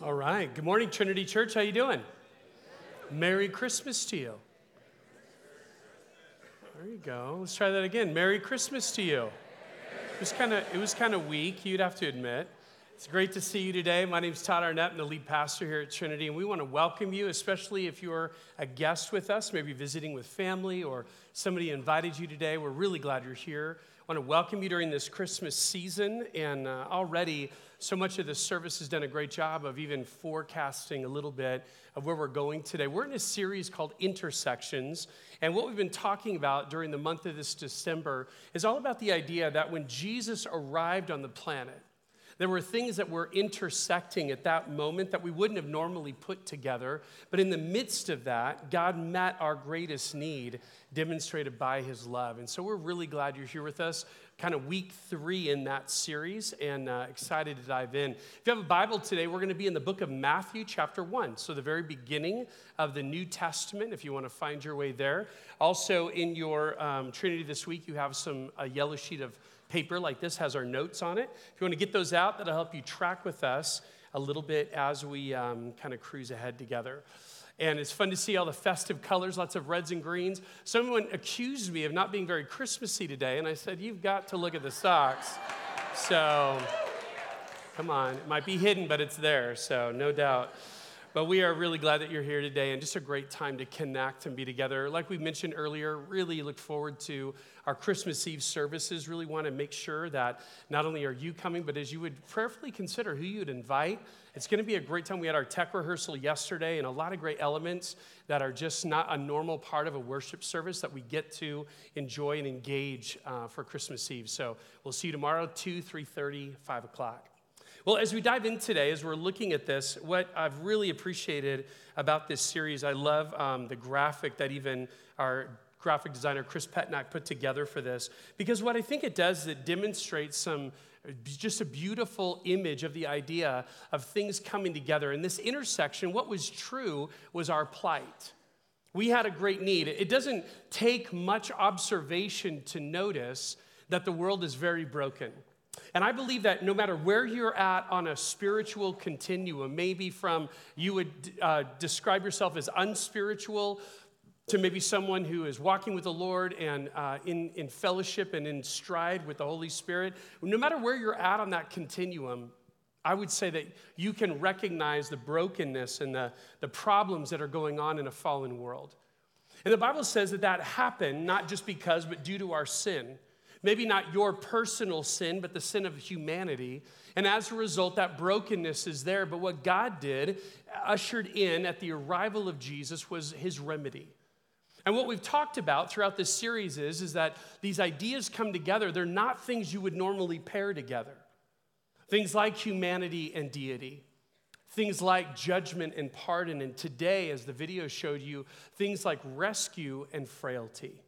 All right. Good morning, Trinity Church. How you doing? Merry Christmas to you. There you go. Let's try that again. Merry Christmas to you. It was kind of it was kind of weak, you'd have to admit. It's great to see you today. My name is Todd Arnett. I'm the lead pastor here at Trinity, and we want to welcome you, especially if you're a guest with us, maybe visiting with family or somebody invited you today. We're really glad you're here. I want to welcome you during this Christmas season, and uh, already so much of this service has done a great job of even forecasting a little bit of where we're going today. We're in a series called Intersections, and what we've been talking about during the month of this December is all about the idea that when Jesus arrived on the planet, there were things that were intersecting at that moment that we wouldn't have normally put together. But in the midst of that, God met our greatest need, demonstrated by his love. And so we're really glad you're here with us, kind of week three in that series, and uh, excited to dive in. If you have a Bible today, we're going to be in the book of Matthew, chapter one. So the very beginning of the New Testament, if you want to find your way there. Also, in your um, Trinity this week, you have some a yellow sheet of paper like this has our notes on it. If you want to get those out, that'll help you track with us a little bit as we um, kind of cruise ahead together. And it's fun to see all the festive colors, lots of reds and greens. Someone accused me of not being very Christmassy today, and I said, You've got to look at the socks. So, come on. It might be hidden, but it's there, so no doubt. But we are really glad that you're here today and just a great time to connect and be together. Like we mentioned earlier, really look forward to our Christmas Eve services. Really want to make sure that not only are you coming, but as you would prayerfully consider who you would invite. It's going to be a great time. We had our tech rehearsal yesterday and a lot of great elements that are just not a normal part of a worship service that we get to enjoy and engage uh, for Christmas Eve. So we'll see you tomorrow, 2, 3.30, 5 o'clock. Well, as we dive in today, as we're looking at this, what I've really appreciated about this series, I love um, the graphic that even our graphic designer Chris Petnack put together for this, because what I think it does is it demonstrates some just a beautiful image of the idea of things coming together. In this intersection, what was true was our plight. We had a great need. It doesn't take much observation to notice that the world is very broken. And I believe that no matter where you're at on a spiritual continuum, maybe from you would uh, describe yourself as unspiritual to maybe someone who is walking with the Lord and uh, in, in fellowship and in stride with the Holy Spirit, no matter where you're at on that continuum, I would say that you can recognize the brokenness and the, the problems that are going on in a fallen world. And the Bible says that that happened not just because, but due to our sin. Maybe not your personal sin, but the sin of humanity. And as a result, that brokenness is there. But what God did, ushered in at the arrival of Jesus, was his remedy. And what we've talked about throughout this series is, is that these ideas come together. They're not things you would normally pair together. Things like humanity and deity, things like judgment and pardon. And today, as the video showed you, things like rescue and frailty.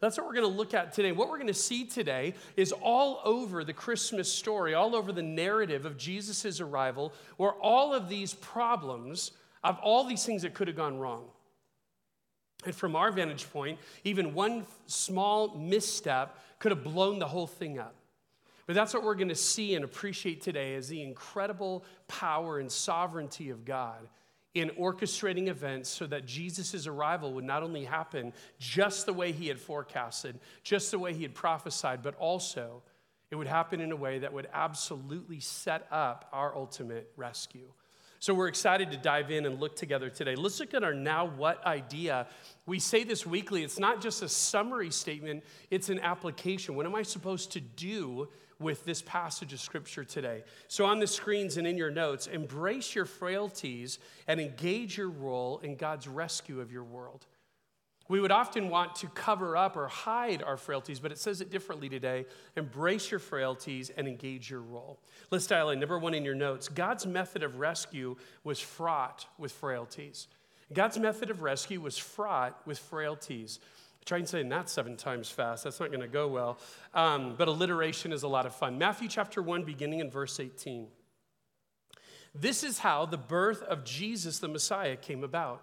That's what we're going to look at today. What we're going to see today is all over the Christmas story, all over the narrative of Jesus' arrival, where all of these problems, of all these things that could have gone wrong. And from our vantage point, even one small misstep could have blown the whole thing up. But that's what we're going to see and appreciate today is the incredible power and sovereignty of God in orchestrating events so that Jesus' arrival would not only happen just the way he had forecasted, just the way he had prophesied, but also it would happen in a way that would absolutely set up our ultimate rescue. So we're excited to dive in and look together today. Let's look at our now what idea. We say this weekly. It's not just a summary statement, it's an application. What am I supposed to do with this passage of scripture today. So, on the screens and in your notes, embrace your frailties and engage your role in God's rescue of your world. We would often want to cover up or hide our frailties, but it says it differently today. Embrace your frailties and engage your role. Let's dial in. Number one in your notes God's method of rescue was fraught with frailties. God's method of rescue was fraught with frailties. Try and say that seven times fast. That's not going to go well. Um, but alliteration is a lot of fun. Matthew chapter 1, beginning in verse 18. This is how the birth of Jesus the Messiah came about.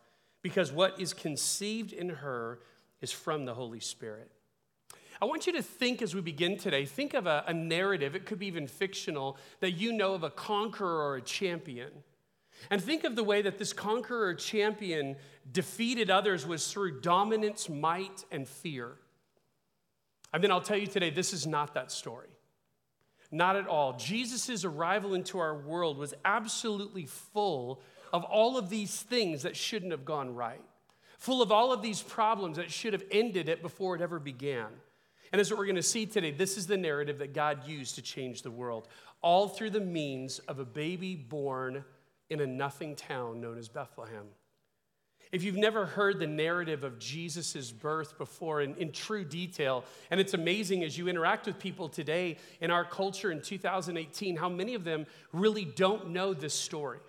because what is conceived in her is from the Holy Spirit. I want you to think as we begin today, think of a, a narrative, it could be even fictional, that you know of a conqueror or a champion. And think of the way that this conqueror or champion defeated others was through dominance, might, and fear. And then I'll tell you today, this is not that story. Not at all. Jesus' arrival into our world was absolutely full of all of these things that shouldn't have gone right, full of all of these problems that should have ended it before it ever began. And as we're going to see today, this is the narrative that God used to change the world, all through the means of a baby born in a nothing town known as Bethlehem. If you've never heard the narrative of Jesus' birth before in, in true detail, and it's amazing as you interact with people today in our culture in 2018, how many of them really don't know this story.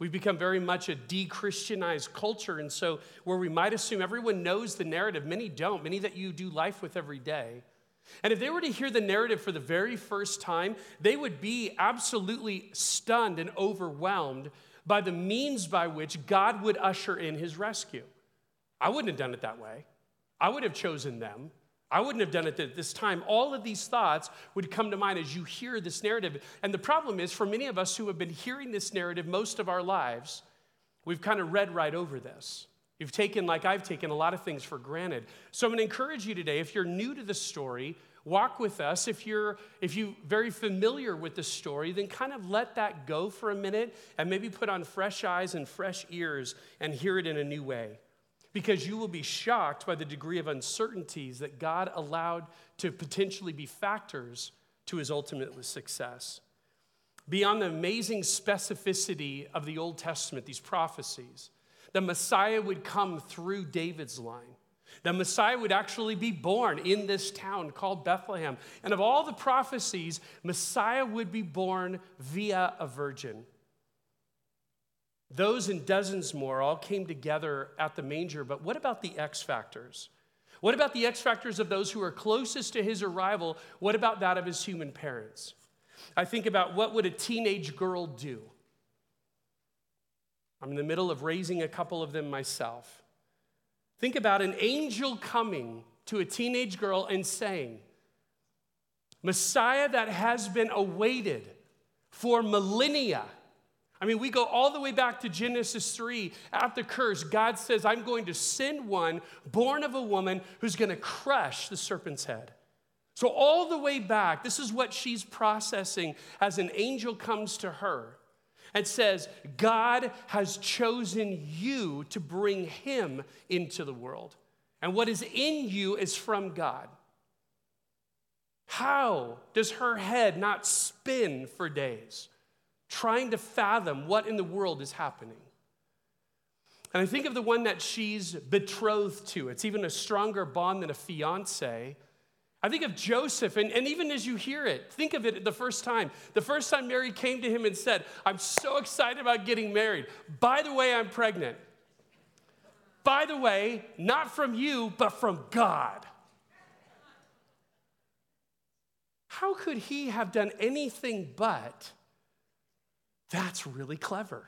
We've become very much a de Christianized culture. And so, where we might assume everyone knows the narrative, many don't, many that you do life with every day. And if they were to hear the narrative for the very first time, they would be absolutely stunned and overwhelmed by the means by which God would usher in his rescue. I wouldn't have done it that way. I would have chosen them. I wouldn't have done it at this time. All of these thoughts would come to mind as you hear this narrative. And the problem is, for many of us who have been hearing this narrative most of our lives, we've kind of read right over this. You've taken, like I've taken, a lot of things for granted. So I'm going to encourage you today, if you're new to the story, walk with us. If you're if you very familiar with the story, then kind of let that go for a minute and maybe put on fresh eyes and fresh ears and hear it in a new way because you will be shocked by the degree of uncertainties that God allowed to potentially be factors to his ultimate success. Beyond the amazing specificity of the Old Testament, these prophecies, the Messiah would come through David's line. The Messiah would actually be born in this town called Bethlehem. And of all the prophecies, Messiah would be born via a virgin. Those and dozens more all came together at the manger, but what about the X factors? What about the X factors of those who are closest to his arrival? What about that of his human parents? I think about what would a teenage girl do? I'm in the middle of raising a couple of them myself. Think about an angel coming to a teenage girl and saying, Messiah that has been awaited for millennia I mean, we go all the way back to Genesis 3. At the curse, God says, I'm going to send one born of a woman who's going to crush the serpent's head. So, all the way back, this is what she's processing as an angel comes to her and says, God has chosen you to bring him into the world. And what is in you is from God. How does her head not spin for days? Trying to fathom what in the world is happening. And I think of the one that she's betrothed to. It's even a stronger bond than a fiance. I think of Joseph, and, and even as you hear it, think of it the first time. The first time Mary came to him and said, I'm so excited about getting married. By the way, I'm pregnant. By the way, not from you, but from God. How could he have done anything but that's really clever.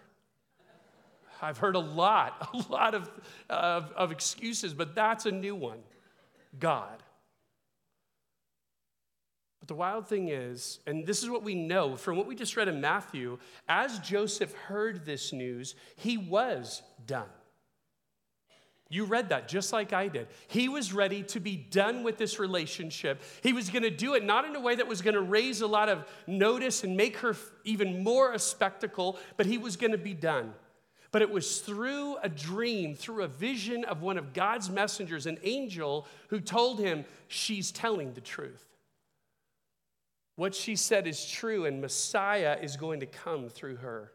I've heard a lot, a lot of, of, of, excuses, but that's a new one God. But the wild thing is, and this is what we know from what we just read in Matthew, as Joseph heard this news, he was done. You read that just like I did. He was ready to be done with this relationship. He was going to do it not in a way that was going to raise a lot of notice and make her even more a spectacle, but he was going to be done. But it was through a dream, through a vision of one of God's messengers, an angel, who told him, She's telling the truth. What she said is true, and Messiah is going to come through her.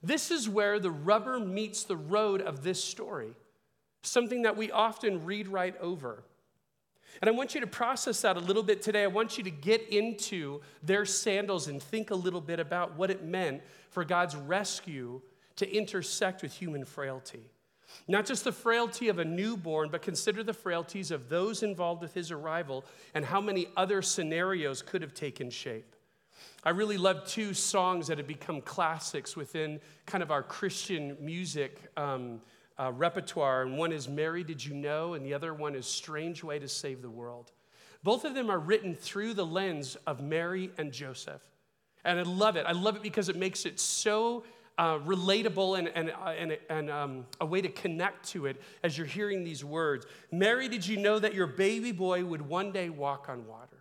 This is where the rubber meets the road of this story something that we often read right over. And I want you to process that a little bit today. I want you to get into their sandals and think a little bit about what it meant for God's rescue to intersect with human frailty. Not just the frailty of a newborn, but consider the frailties of those involved with his arrival and how many other scenarios could have taken shape. I really love two songs that have become classics within kind of our Christian music um, uh, repertoire. And one is Mary, Did You Know? And the other one is Strange Way to Save the World. Both of them are written through the lens of Mary and Joseph. And I love it. I love it because it makes it so uh, relatable and, and, uh, and, and um, a way to connect to it as you're hearing these words. Mary, did you know that your baby boy would one day walk on water?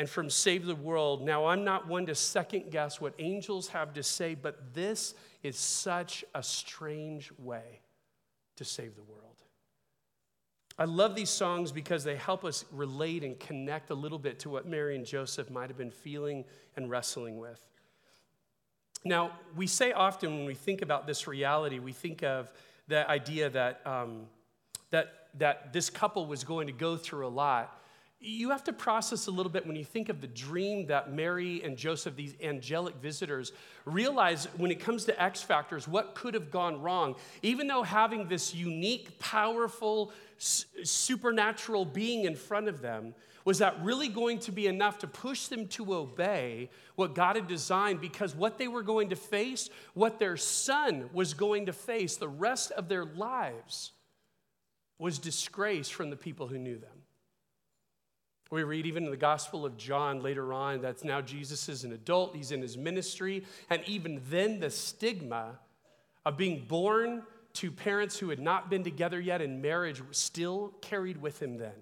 And from Save the World, now I'm not one to second guess what angels have to say, but this is such a strange way to save the world. I love these songs because they help us relate and connect a little bit to what Mary and Joseph might have been feeling and wrestling with. Now, we say often when we think about this reality, we think of the idea that, um, that, that this couple was going to go through a lot. You have to process a little bit when you think of the dream that Mary and Joseph, these angelic visitors, realize when it comes to X factors, what could have gone wrong. Even though having this unique, powerful, supernatural being in front of them, was that really going to be enough to push them to obey what God had designed? Because what they were going to face, what their son was going to face the rest of their lives, was disgrace from the people who knew them. We read even in the Gospel of John later on that now Jesus is an adult, he's in his ministry, and even then the stigma of being born to parents who had not been together yet in marriage still carried with him then.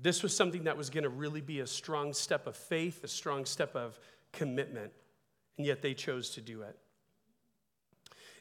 This was something that was going to really be a strong step of faith, a strong step of commitment, and yet they chose to do it.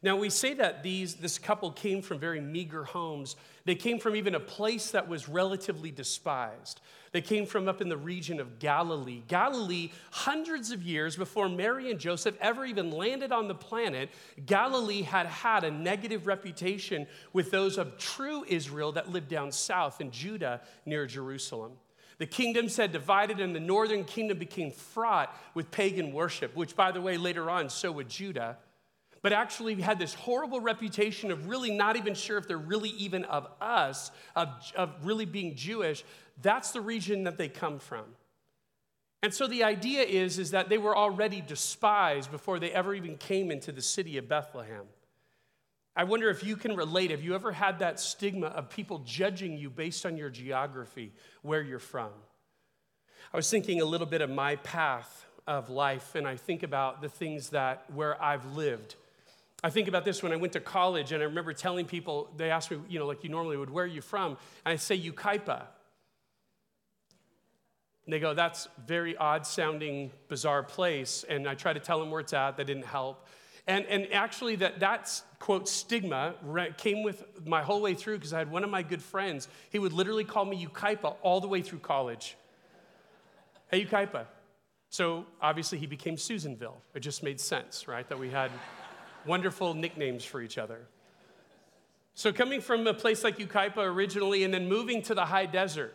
Now, we say that these, this couple came from very meager homes. They came from even a place that was relatively despised. They came from up in the region of Galilee. Galilee, hundreds of years before Mary and Joseph ever even landed on the planet, Galilee had had a negative reputation with those of true Israel that lived down south in Judah near Jerusalem. The kingdoms had divided, and the northern kingdom became fraught with pagan worship, which, by the way, later on, so would Judah but actually had this horrible reputation of really not even sure if they're really even of us, of, of really being Jewish. That's the region that they come from. And so the idea is, is that they were already despised before they ever even came into the city of Bethlehem. I wonder if you can relate. Have you ever had that stigma of people judging you based on your geography, where you're from? I was thinking a little bit of my path of life, and I think about the things that where I've lived I think about this when I went to college, and I remember telling people, they asked me, you know, like you normally would, where are you from? And I say, Yucaipa. And they go, that's very odd sounding, bizarre place. And I try to tell them where it's at, that didn't help. And, and actually, that, that quote, stigma came with my whole way through because I had one of my good friends. He would literally call me Yucaipa all the way through college. Hey, Yucaipa. So obviously, he became Susanville. It just made sense, right? That we had wonderful nicknames for each other. So, coming from a place like Yucaipa originally and then moving to the high desert,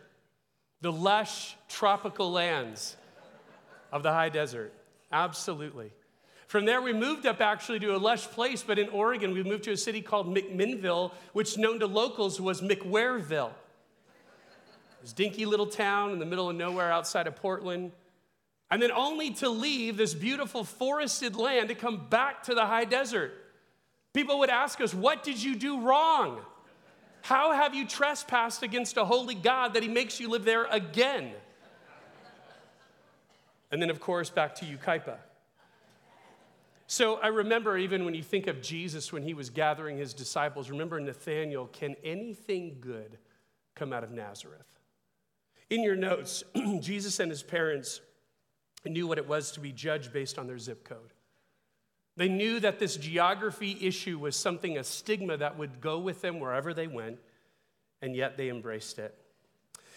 the lush tropical lands of the high desert, absolutely. From there, we moved up actually to a lush place, but in Oregon, we moved to a city called McMinnville, which known to locals was McWhereville. This dinky little town in the middle of nowhere outside of Portland and then only to leave this beautiful forested land to come back to the high desert. People would ask us, What did you do wrong? How have you trespassed against a holy God that he makes you live there again? And then, of course, back to Yucaipa. So I remember even when you think of Jesus when he was gathering his disciples, remember Nathanael, can anything good come out of Nazareth? In your notes, Jesus and his parents knew what it was to be judged based on their zip code. They knew that this geography issue was something, a stigma that would go with them wherever they went, and yet they embraced it.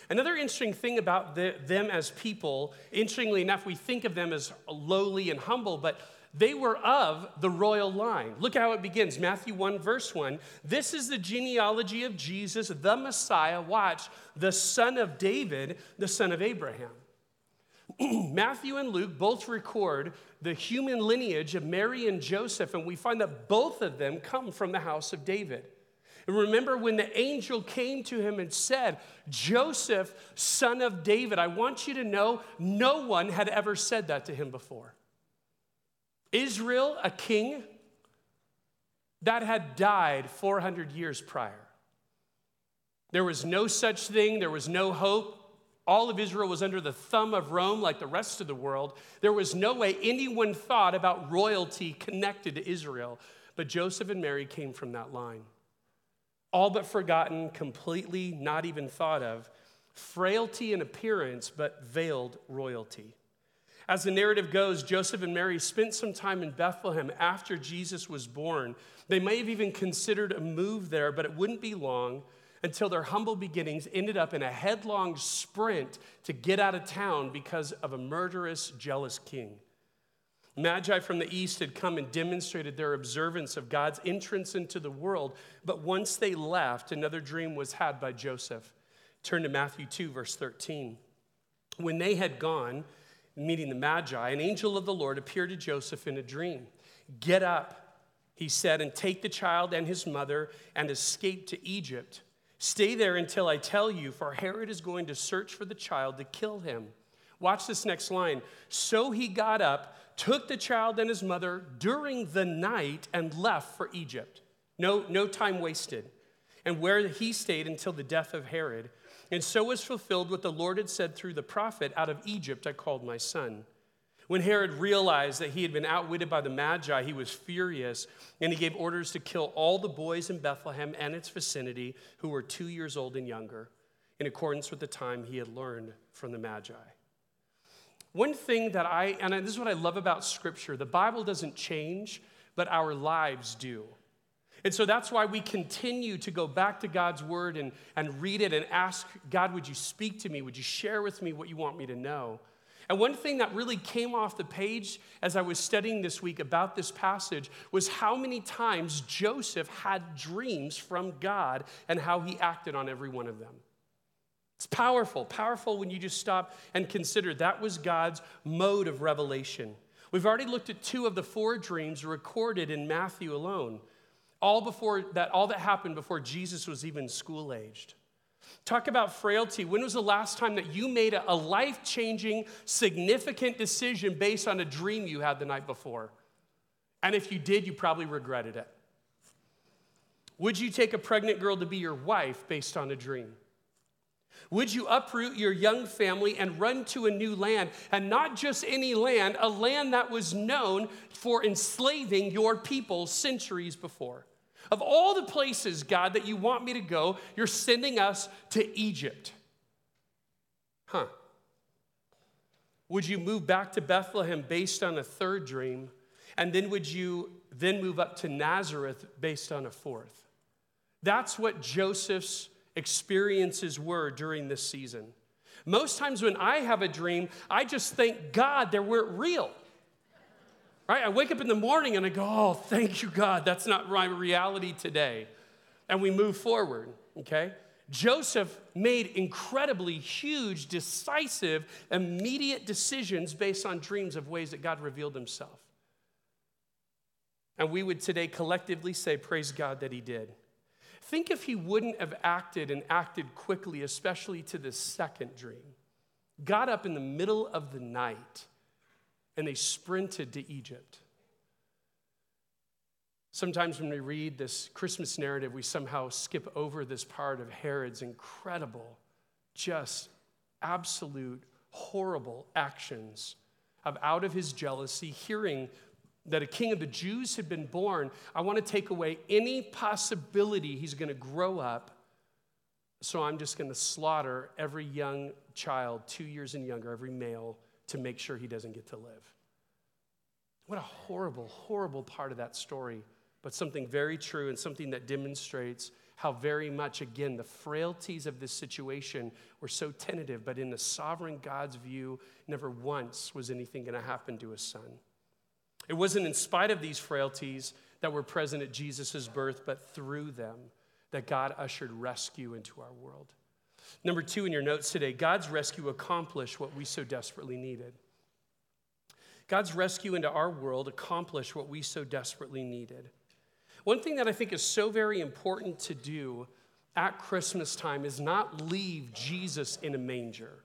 Another interesting thing about the, them as people, interestingly enough, we think of them as lowly and humble, but they were of the royal line. Look how it begins Matthew 1, verse 1. This is the genealogy of Jesus, the Messiah. Watch, the son of David, the son of Abraham. Matthew and Luke both record the human lineage of Mary and Joseph, and we find that both of them come from the house of David. And remember when the angel came to him and said, Joseph, son of David, I want you to know no one had ever said that to him before. Israel, a king that had died 400 years prior. There was no such thing, there was no hope. All of Israel was under the thumb of Rome like the rest of the world. There was no way anyone thought about royalty connected to Israel. But Joseph and Mary came from that line. All but forgotten, completely not even thought of. Frailty in appearance, but veiled royalty. As the narrative goes, Joseph and Mary spent some time in Bethlehem after Jesus was born. They may have even considered a move there, but it wouldn't be long until their humble beginnings ended up in a headlong sprint to get out of town because of a murderous, jealous king. Magi from the east had come and demonstrated their observance of God's entrance into the world, but once they left, another dream was had by Joseph. Turn to Matthew 2, verse 13. When they had gone, meeting the Magi, an angel of the Lord appeared to Joseph in a dream. Get up, he said, and take the child and his mother and escape to Egypt. Stay there until I tell you, for Herod is going to search for the child to kill him. Watch this next line. So he got up, took the child and his mother during the night, and left for Egypt. No, no time wasted. And where he stayed until the death of Herod. And so was fulfilled what the Lord had said through the prophet Out of Egypt I called my son. When Herod realized that he had been outwitted by the Magi, he was furious, and he gave orders to kill all the boys in Bethlehem and its vicinity who were two years old and younger, in accordance with the time he had learned from the Magi. One thing that I, and this is what I love about Scripture the Bible doesn't change, but our lives do. And so that's why we continue to go back to God's word and, and read it and ask God, would you speak to me? Would you share with me what you want me to know? And one thing that really came off the page as I was studying this week about this passage was how many times Joseph had dreams from God and how he acted on every one of them. It's powerful, powerful when you just stop and consider that was God's mode of revelation. We've already looked at two of the four dreams recorded in Matthew alone. All before that, all that happened before Jesus was even school aged. Talk about frailty. When was the last time that you made a life changing, significant decision based on a dream you had the night before? And if you did, you probably regretted it. Would you take a pregnant girl to be your wife based on a dream? Would you uproot your young family and run to a new land, and not just any land, a land that was known for enslaving your people centuries before? Of all the places, God, that you want me to go, you're sending us to Egypt. Huh. Would you move back to Bethlehem based on a third dream? And then would you then move up to Nazareth based on a fourth? That's what Joseph's experiences were during this season. Most times when I have a dream, I just thank God they weren't real. Right? I wake up in the morning and I go, oh, thank you, God, that's not my reality today. And we move forward, okay? Joseph made incredibly huge, decisive, immediate decisions based on dreams of ways that God revealed himself. And we would today collectively say, Praise God that he did. Think if he wouldn't have acted and acted quickly, especially to the second dream. Got up in the middle of the night and they sprinted to Egypt. Sometimes when we read this Christmas narrative, we somehow skip over this part of Herod's incredible, just absolute, horrible actions of out of his jealousy, hearing that a king of the Jews had been born. I want to take away any possibility he's going to grow up. So I'm just going to slaughter every young child, two years and younger, every male, to make sure he doesn't get to live. What a horrible, horrible part of that story, but something very true and something that demonstrates how very much, again, the frailties of this situation were so tentative, but in the sovereign God's view, never once was anything going to happen to his son. It wasn't in spite of these frailties that were present at Jesus' birth, but through them that God ushered rescue into our world. Number two in your notes today God's rescue accomplished what we so desperately needed. God's rescue into our world accomplished what we so desperately needed. One thing that I think is so very important to do at Christmas time is not leave Jesus in a manger.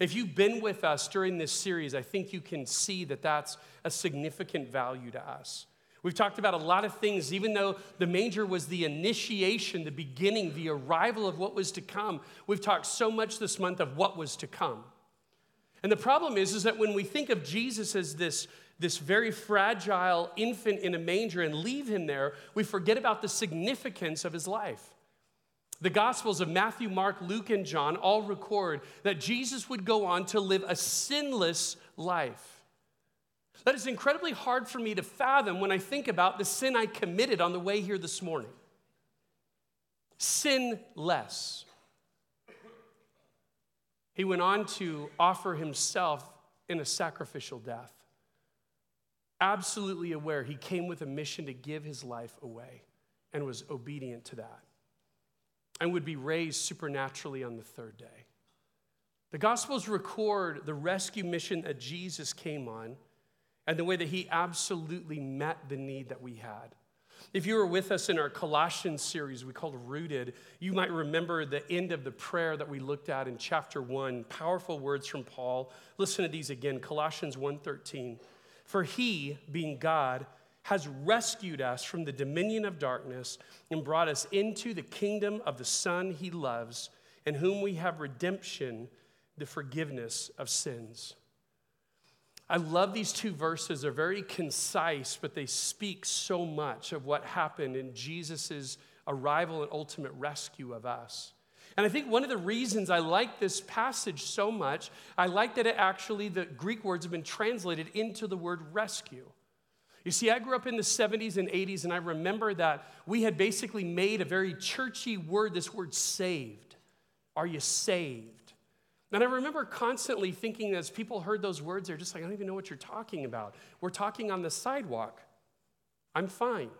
If you've been with us during this series, I think you can see that that's a significant value to us. We've talked about a lot of things, even though the manger was the initiation, the beginning, the arrival of what was to come. We've talked so much this month of what was to come. And the problem is, is that when we think of Jesus as this, this very fragile infant in a manger and leave him there, we forget about the significance of his life. The Gospels of Matthew, Mark, Luke, and John all record that Jesus would go on to live a sinless life. That is incredibly hard for me to fathom when I think about the sin I committed on the way here this morning. Sin less. He went on to offer himself in a sacrificial death. Absolutely aware he came with a mission to give his life away and was obedient to that and would be raised supernaturally on the third day. The Gospels record the rescue mission that Jesus came on and the way that he absolutely met the need that we had. If you were with us in our Colossians series we called Rooted, you might remember the end of the prayer that we looked at in chapter 1, powerful words from Paul. Listen to these again, Colossians 1:13. For he, being God, has rescued us from the dominion of darkness and brought us into the kingdom of the Son he loves, in whom we have redemption, the forgiveness of sins. I love these two verses. They're very concise, but they speak so much of what happened in Jesus' arrival and ultimate rescue of us. And I think one of the reasons I like this passage so much, I like that it actually, the Greek words have been translated into the word rescue. You see, I grew up in the 70s and 80s, and I remember that we had basically made a very churchy word, this word saved. Are you saved? And I remember constantly thinking as people heard those words, they're just like, I don't even know what you're talking about. We're talking on the sidewalk. I'm fine.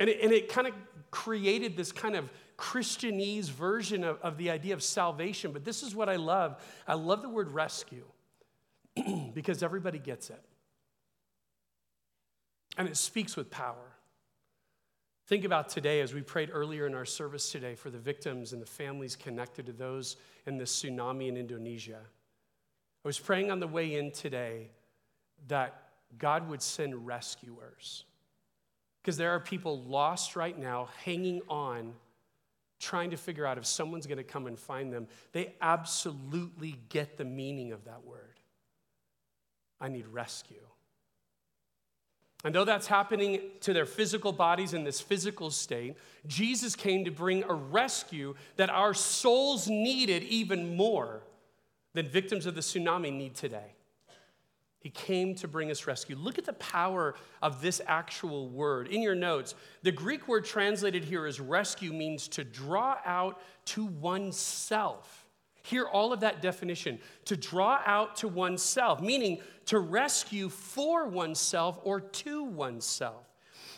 And it, and it kind of created this kind of Christianese version of, of the idea of salvation. But this is what I love I love the word rescue because everybody gets it. And it speaks with power. Think about today as we prayed earlier in our service today for the victims and the families connected to those in the tsunami in Indonesia. I was praying on the way in today that God would send rescuers. Because there are people lost right now, hanging on, trying to figure out if someone's going to come and find them. They absolutely get the meaning of that word. I need rescue. And though that's happening to their physical bodies in this physical state, Jesus came to bring a rescue that our souls needed even more than victims of the tsunami need today. He came to bring us rescue. Look at the power of this actual word. In your notes, the Greek word translated here as rescue means to draw out to oneself. Hear all of that definition to draw out to oneself, meaning to rescue for oneself or to oneself.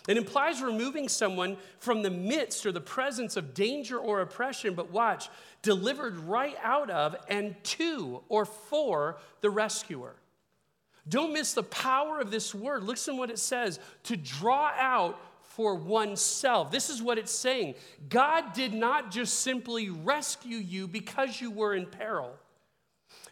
It implies removing someone from the midst or the presence of danger or oppression, but watch, delivered right out of and to or for the rescuer. Don't miss the power of this word. Listen what it says to draw out for oneself. This is what it's saying God did not just simply rescue you because you were in peril.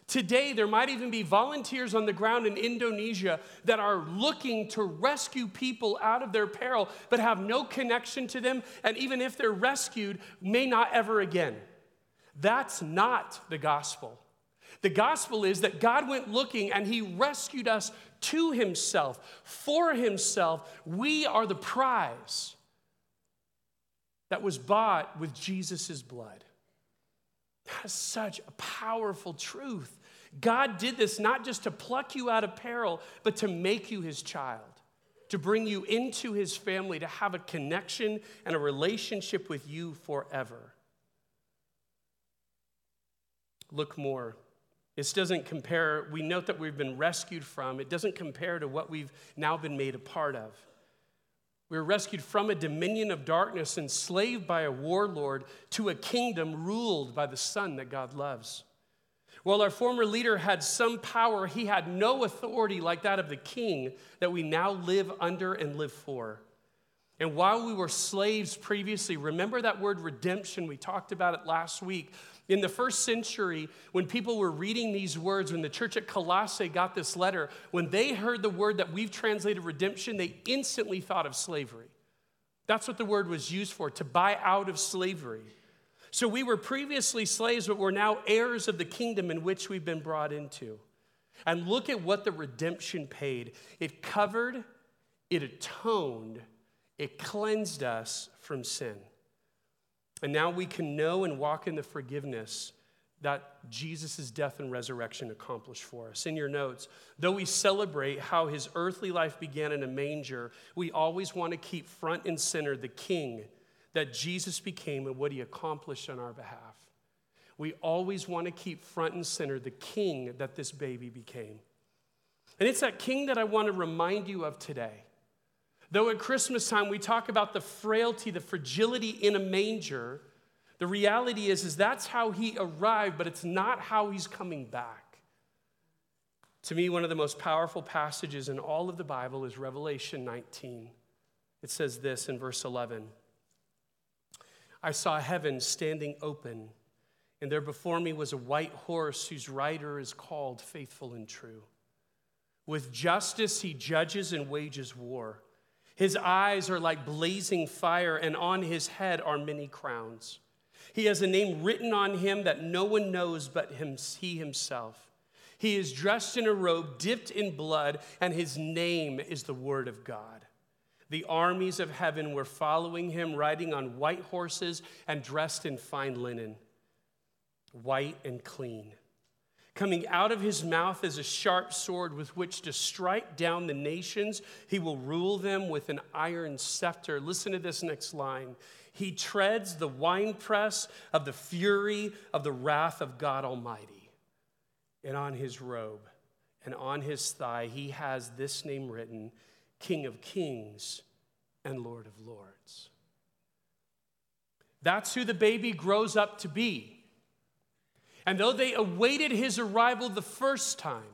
Today, there might even be volunteers on the ground in Indonesia that are looking to rescue people out of their peril, but have no connection to them, and even if they're rescued, may not ever again. That's not the gospel. The gospel is that God went looking and he rescued us to himself, for himself. We are the prize that was bought with Jesus' blood. That's such a powerful truth. God did this not just to pluck you out of peril, but to make you his child. to bring you into his family, to have a connection and a relationship with you forever. Look more. This doesn't compare, we note that we've been rescued from, it doesn't compare to what we've now been made a part of. We were rescued from a dominion of darkness, enslaved by a warlord, to a kingdom ruled by the Son that God loves. While our former leader had some power, he had no authority like that of the king that we now live under and live for. And while we were slaves previously, remember that word redemption? We talked about it last week. In the first century, when people were reading these words, when the church at Colossae got this letter, when they heard the word that we've translated redemption, they instantly thought of slavery. That's what the word was used for, to buy out of slavery. So we were previously slaves, but we're now heirs of the kingdom in which we've been brought into. And look at what the redemption paid it covered, it atoned, it cleansed us from sin. And now we can know and walk in the forgiveness that Jesus' death and resurrection accomplished for us. In your notes, though we celebrate how his earthly life began in a manger, we always want to keep front and center the king that Jesus became and what he accomplished on our behalf. We always want to keep front and center the king that this baby became. And it's that king that I want to remind you of today. Though at Christmas time we talk about the frailty, the fragility in a manger, the reality is, is that's how he arrived, but it's not how he's coming back. To me, one of the most powerful passages in all of the Bible is Revelation 19. It says this in verse 11 I saw heaven standing open, and there before me was a white horse whose rider is called Faithful and True. With justice he judges and wages war. His eyes are like blazing fire, and on his head are many crowns. He has a name written on him that no one knows but him, he himself. He is dressed in a robe dipped in blood, and his name is the Word of God. The armies of heaven were following him, riding on white horses and dressed in fine linen, white and clean. Coming out of his mouth is a sharp sword with which to strike down the nations. He will rule them with an iron scepter. Listen to this next line. He treads the winepress of the fury of the wrath of God Almighty. And on his robe and on his thigh, he has this name written King of Kings and Lord of Lords. That's who the baby grows up to be. And though they awaited his arrival the first time,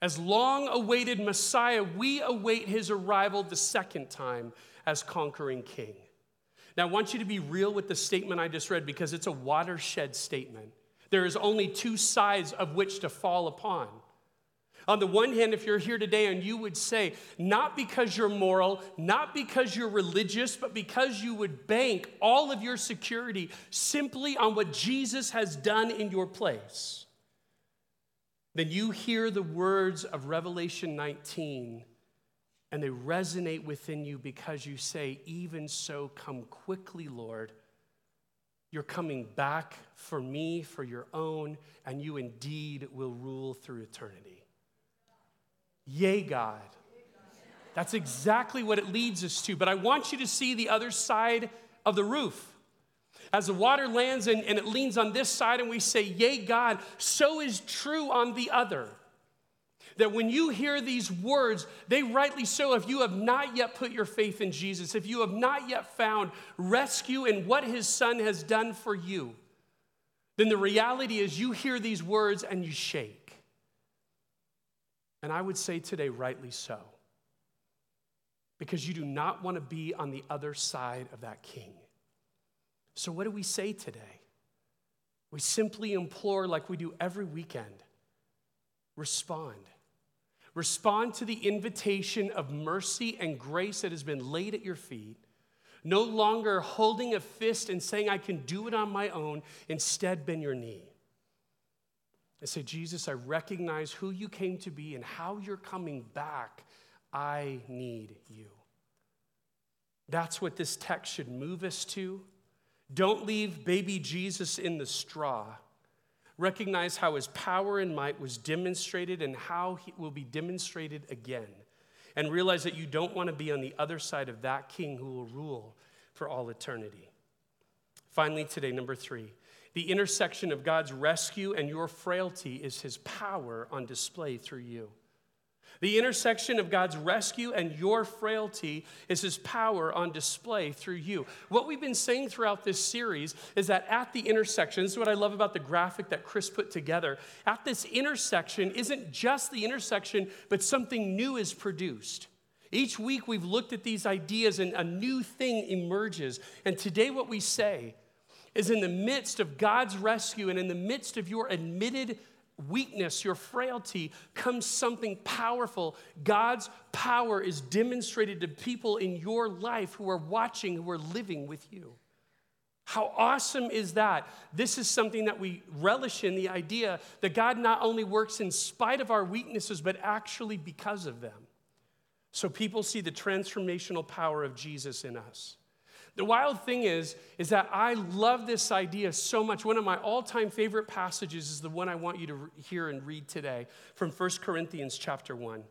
as long awaited Messiah, we await his arrival the second time as conquering king. Now, I want you to be real with the statement I just read because it's a watershed statement. There is only two sides of which to fall upon. On the one hand, if you're here today and you would say, not because you're moral, not because you're religious, but because you would bank all of your security simply on what Jesus has done in your place, then you hear the words of Revelation 19 and they resonate within you because you say, Even so, come quickly, Lord. You're coming back for me, for your own, and you indeed will rule through eternity. Yea, God. That's exactly what it leads us to. But I want you to see the other side of the roof. As the water lands and, and it leans on this side, and we say, Yea, God, so is true on the other. That when you hear these words, they rightly so, if you have not yet put your faith in Jesus, if you have not yet found rescue in what his son has done for you, then the reality is you hear these words and you shake. And I would say today, rightly so. Because you do not want to be on the other side of that king. So, what do we say today? We simply implore, like we do every weekend respond. Respond to the invitation of mercy and grace that has been laid at your feet. No longer holding a fist and saying, I can do it on my own. Instead, bend your knee and say, Jesus, I recognize who you came to be and how you're coming back. I need you. That's what this text should move us to. Don't leave baby Jesus in the straw. Recognize how his power and might was demonstrated and how he will be demonstrated again. and realize that you don't want to be on the other side of that king who will rule for all eternity. Finally, today, number three, the intersection of God's rescue and your frailty is his power on display through you. The intersection of God's rescue and your frailty is his power on display through you. What we've been saying throughout this series is that at the intersection, this is what I love about the graphic that Chris put together. At this intersection isn't just the intersection, but something new is produced. Each week we've looked at these ideas and a new thing emerges. And today, what we say is in the midst of God's rescue and in the midst of your admitted weakness, your frailty, comes something powerful. God's power is demonstrated to people in your life who are watching, who are living with you. How awesome is that? This is something that we relish in the idea that God not only works in spite of our weaknesses, but actually because of them. So people see the transformational power of Jesus in us. The wild thing is, is that I love this idea so much. One of my all-time favorite passages is the one I want you to hear and read today from 1 Corinthians chapter 1.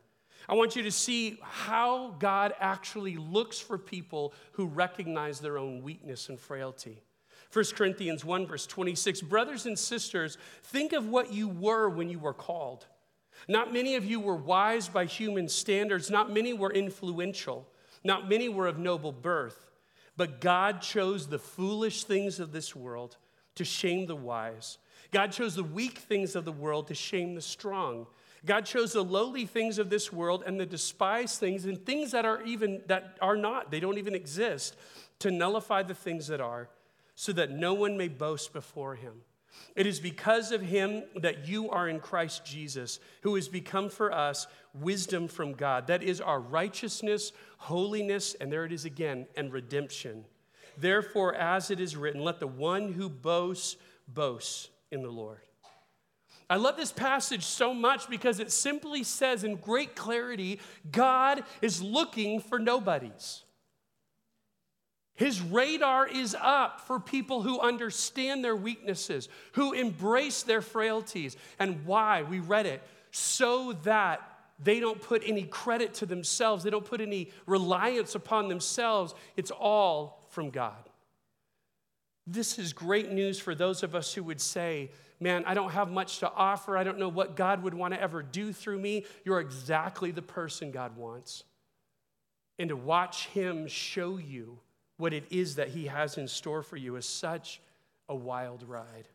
I want you to see how God actually looks for people who recognize their own weakness and frailty. 1 Corinthians 1, verse 26 Brothers and sisters, think of what you were when you were called. Not many of you were wise by human standards, not many were influential, not many were of noble birth. But God chose the foolish things of this world to shame the wise. God chose the weak things of the world to shame the strong. God chose the lowly things of this world and the despised things and things that are even that are not, they don't even exist, to nullify the things that are, so that no one may boast before him. It is because of him that you are in Christ Jesus, who has become for us wisdom from God. That is our righteousness, holiness, and there it is again, and redemption. Therefore, as it is written, let the one who boasts boast in the Lord. I love this passage so much because it simply says in great clarity God is looking for nobodies. His radar is up for people who understand their weaknesses, who embrace their frailties. And why? We read it so that they don't put any credit to themselves, they don't put any reliance upon themselves. It's all from God. This is great news for those of us who would say, Man, I don't have much to offer. I don't know what God would want to ever do through me. You're exactly the person God wants. And to watch Him show you what it is that He has in store for you is such a wild ride.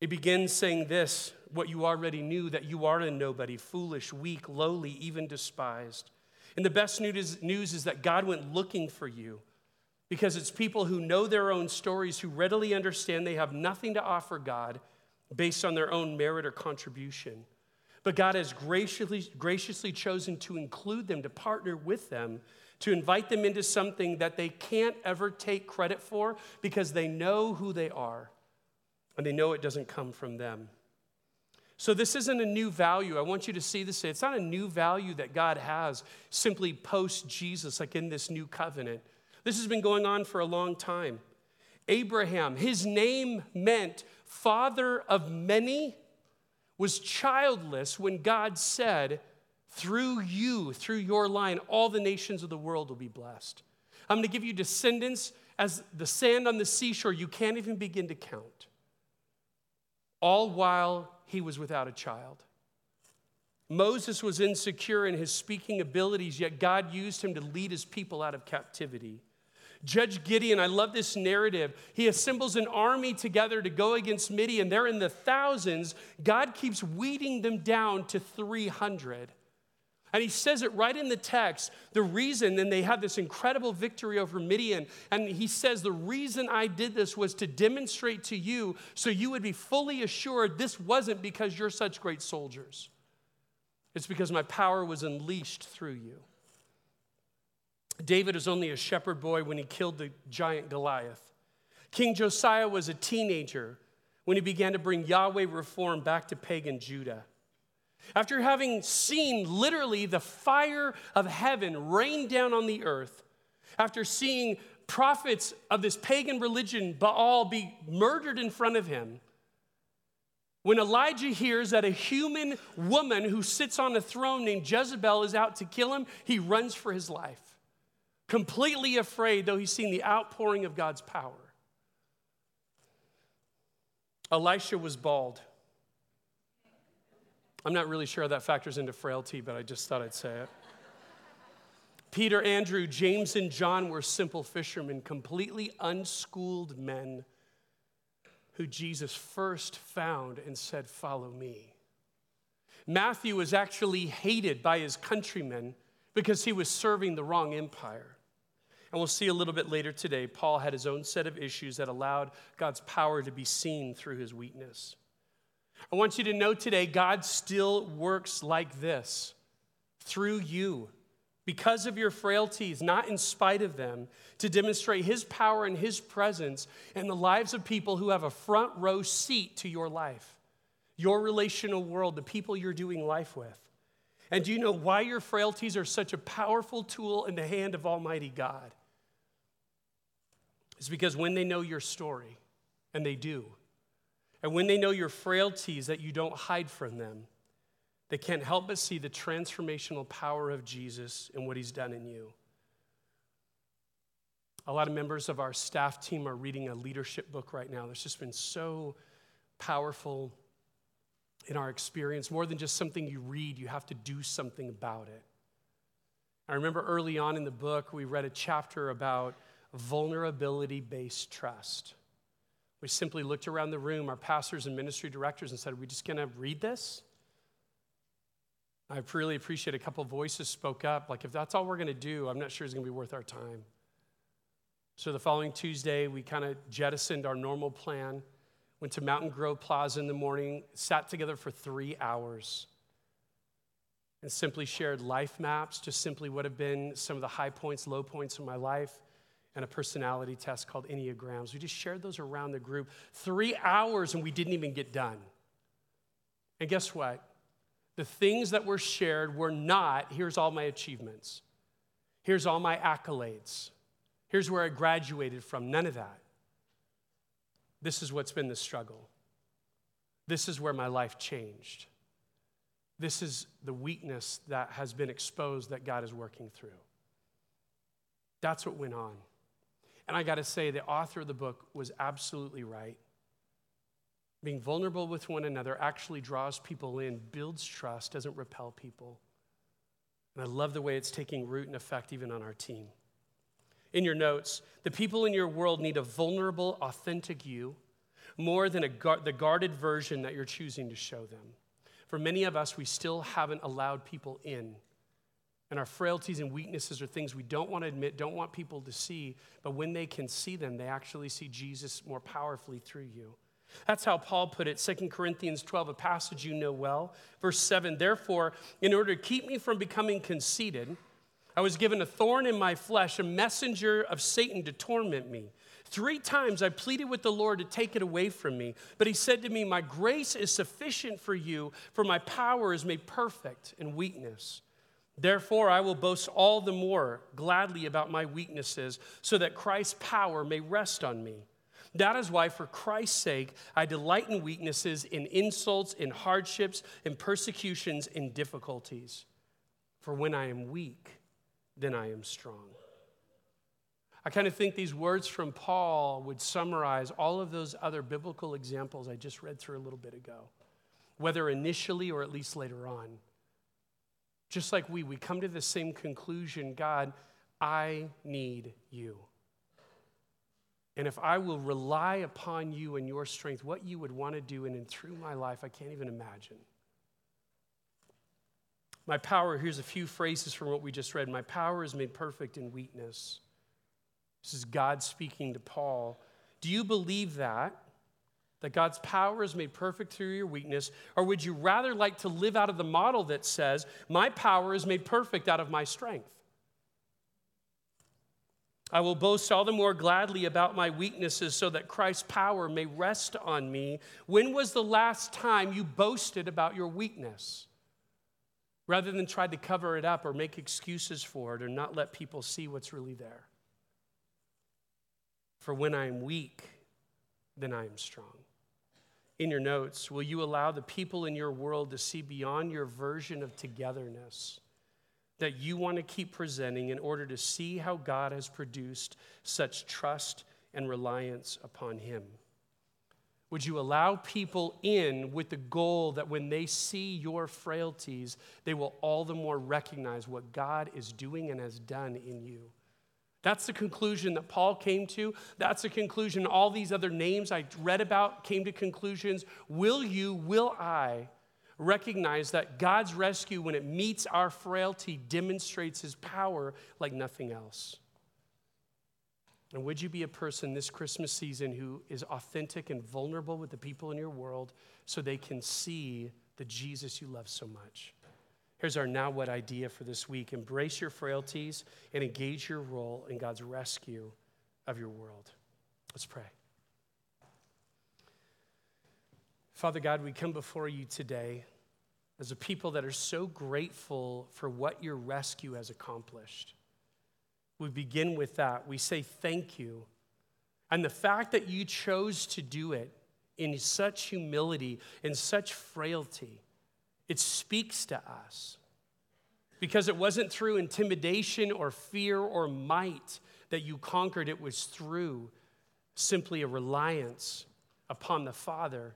It begins saying this what you already knew that you are a nobody, foolish, weak, lowly, even despised. And the best news, is that God went looking for you because it's people who know their own stories, who readily understand they have nothing to offer God based on their own merit or contribution. But God has graciously, graciously chosen to include them, to partner with them to invite them into something that they can't ever take credit for because they know who they are and they know it doesn't come from them. So, this isn't a new value. I want you to see this. It's not a new value that God has simply post Jesus, like in this new covenant. This has been going on for a long time. Abraham, his name meant father of many, was childless when God said, through you, through your line, all the nations of the world will be blessed. I'm going to give you descendants as the sand on the seashore you can't even begin to count. All while he was without a child. Moses was insecure in his speaking abilities, yet God used him to lead his people out of captivity. Judge Gideon, I love this narrative. He assembles an army together to go against Midian. They're in the thousands. God keeps weeding them down to 300. And he says it right in the text. The reason, and they have this incredible victory over Midian. And he says, The reason I did this was to demonstrate to you so you would be fully assured this wasn't because you're such great soldiers. It's because my power was unleashed through you. David was only a shepherd boy when he killed the giant Goliath. King Josiah was a teenager when he began to bring Yahweh reform back to pagan Judah. After having seen literally the fire of heaven rain down on the earth, after seeing prophets of this pagan religion, Baal, be murdered in front of him, When Elijah hears that a human woman who sits on a throne named Jezebel is out to kill him, he runs for his life, completely afraid, though he's seen the outpouring of God's power. Elisha was bald. I'm not really sure how that factors into frailty, but I just thought I'd say it. Peter, Andrew, James, and John were simple fishermen, completely unschooled men who Jesus first found and said, Follow me. Matthew was actually hated by his countrymen because he was serving the wrong empire. And we'll see a little bit later today, Paul had his own set of issues that allowed God's power to be seen through his weakness. I want you to know today, God still works like this through you because of your frailties, not in spite of them, to demonstrate His power and His presence in the lives of people who have a front row seat to your life, your relational world, the people you're doing life with. And do you know why your frailties are such a powerful tool in the hand of Almighty God? It's because when they know your story, and they do, and when they know your frailties that you don't hide from them, they can't help but see the transformational power of Jesus and what he's done in you. A lot of members of our staff team are reading a leadership book right now that's just been so powerful in our experience. More than just something you read, you have to do something about it. I remember early on in the book, we read a chapter about vulnerability based trust. We simply looked around the room, our pastors and ministry directors, and said, Are we just going to read this? I really appreciate a couple voices spoke up. Like, if that's all we're going to do, I'm not sure it's going to be worth our time. So the following Tuesday, we kind of jettisoned our normal plan, went to Mountain Grove Plaza in the morning, sat together for three hours, and simply shared life maps, just simply what have been some of the high points, low points in my life and a personality test called Enneagrams. We just shared those around the group. Three hours and we didn't even get done. And guess what? The things that were shared were not here's all my achievements, here's all my accolades, here's where I graduated from. None of that. This is what's been the struggle. This is where my life changed. This is the weakness that has been exposed that God is working through. That's what went on. And I got to say, the author of the book was absolutely right. Being vulnerable with one another actually draws people in, builds trust, doesn't repel people. And I love the way it's taking root and effect even on our team. In your notes, the people in your world need a vulnerable, authentic you more than a the guarded version that you're choosing to show them. For many of us, we still haven't allowed people in and our frailties and weaknesses are things we don't want to admit, don't want people to see, but when they can see them, they actually see Jesus more powerfully through you. That's how Paul put it, 2 Corinthians 12, a passage you know well. Verse 7 Therefore, in order to keep me from becoming conceited, I was given a thorn in my flesh, a messenger of Satan to torment me. Three times I pleaded with the Lord to take it away from me, but he said to me, My grace is sufficient for you, for my power is made perfect in weakness. Therefore, I will boast all the more gladly about my weaknesses, so that Christ's power may rest on me. That is why, for Christ's sake, I delight in weaknesses, in insults, in hardships, in persecutions, in difficulties. For when I am weak, then I am strong. I kind of think these words from Paul would summarize all of those other biblical examples I just read through a little bit ago, whether initially or at least later on. Just like we, we come to the same conclusion God, I need you. And if I will rely upon you and your strength, what you would want to do in and through my life, I can't even imagine. My power, here's a few phrases from what we just read. My power is made perfect in weakness. This is God speaking to Paul. Do you believe that? That God's power is made perfect through your weakness? Or would you rather like to live out of the model that says, My power is made perfect out of my strength? I will boast all the more gladly about my weaknesses so that Christ's power may rest on me. When was the last time you boasted about your weakness? Rather than try to cover it up or make excuses for it or not let people see what's really there. For when I am weak, then I am strong. In your notes, will you allow the people in your world to see beyond your version of togetherness that you want to keep presenting in order to see how God has produced such trust and reliance upon Him? Would you allow people in with the goal that when they see your frailties, they will all the more recognize what God is doing and has done in you? That's the conclusion that Paul came to. That's the conclusion all these other names I read about came to conclusions. Will you, will I recognize that God's rescue, when it meets our frailty, demonstrates his power like nothing else? And would you be a person this Christmas season who is authentic and vulnerable with the people in your world so they can see the Jesus you love so much? Here's our now what idea for this week embrace your frailties and engage your role in God's rescue of your world. Let's pray. Father God, we come before you today as a people that are so grateful for what your rescue has accomplished. We begin with that. We say thank you. And the fact that you chose to do it in such humility, in such frailty, it speaks to us. Because it wasn't through intimidation or fear or might that you conquered, it was through simply a reliance upon the Father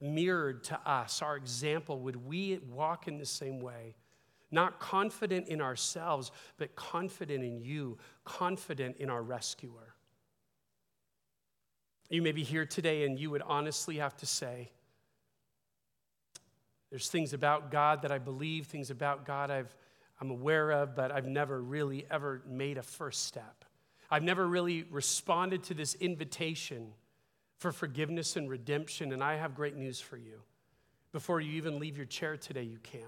mirrored to us, our example. Would we walk in the same way? not confident in ourselves, but confident in you, confident in our rescuer. You may be here today and you would honestly have to say, There's things about God that I believe, things about God I've, I'm aware of, but I've never really ever made a first step. I've never really responded to this invitation for forgiveness and redemption, and I have great news for you. Before you even leave your chair today, you can.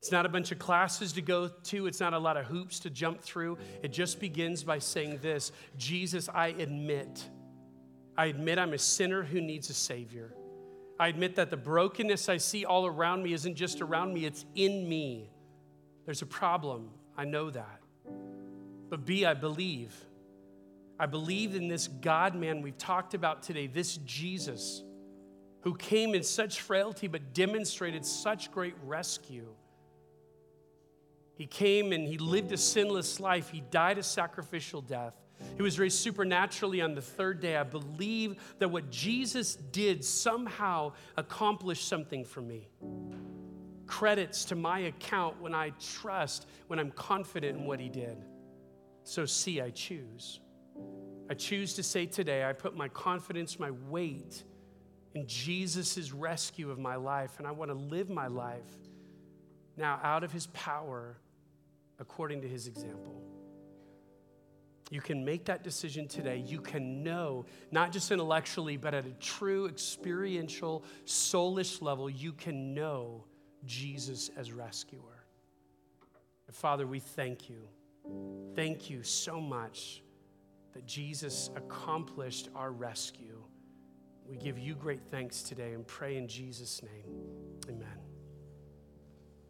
It's not a bunch of classes to go to, it's not a lot of hoops to jump through. It just begins by saying this Jesus, I admit. I admit I'm a sinner who needs a Savior. I admit that the brokenness I see all around me isn't just around me, it's in me. There's a problem. I know that. But B, I believe. I believe in this God man we've talked about today, this Jesus, who came in such frailty but demonstrated such great rescue. He came and he lived a sinless life. He died a sacrificial death. He was raised supernaturally on the third day. I believe that what Jesus did somehow accomplished something for me. Credits to my account when I trust, when I'm confident in what he did. So, see, I choose. I choose to say today, I put my confidence, my weight in Jesus' rescue of my life, and I want to live my life now out of his power according to his example. You can make that decision today. You can know, not just intellectually, but at a true experiential, soulish level, you can know Jesus as rescuer. And Father, we thank you. Thank you so much that Jesus accomplished our rescue. We give you great thanks today and pray in Jesus' name.